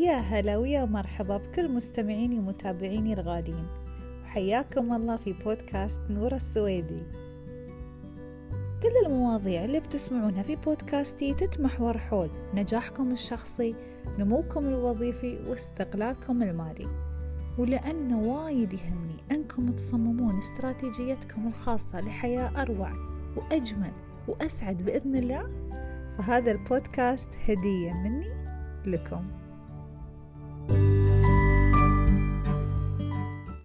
يا هلا ويا مرحبا بكل مستمعيني ومتابعيني الغاليين. وحياكم الله في بودكاست نور السويدي. كل المواضيع اللي بتسمعونها في بودكاستي تتمحور حول نجاحكم الشخصي نموكم الوظيفي واستقلالكم المالي. ولأنه وايد يهمني أنكم تصممون استراتيجيتكم الخاصة لحياة أروع وأجمل وأسعد بإذن الله. فهذا البودكاست هدية مني لكم.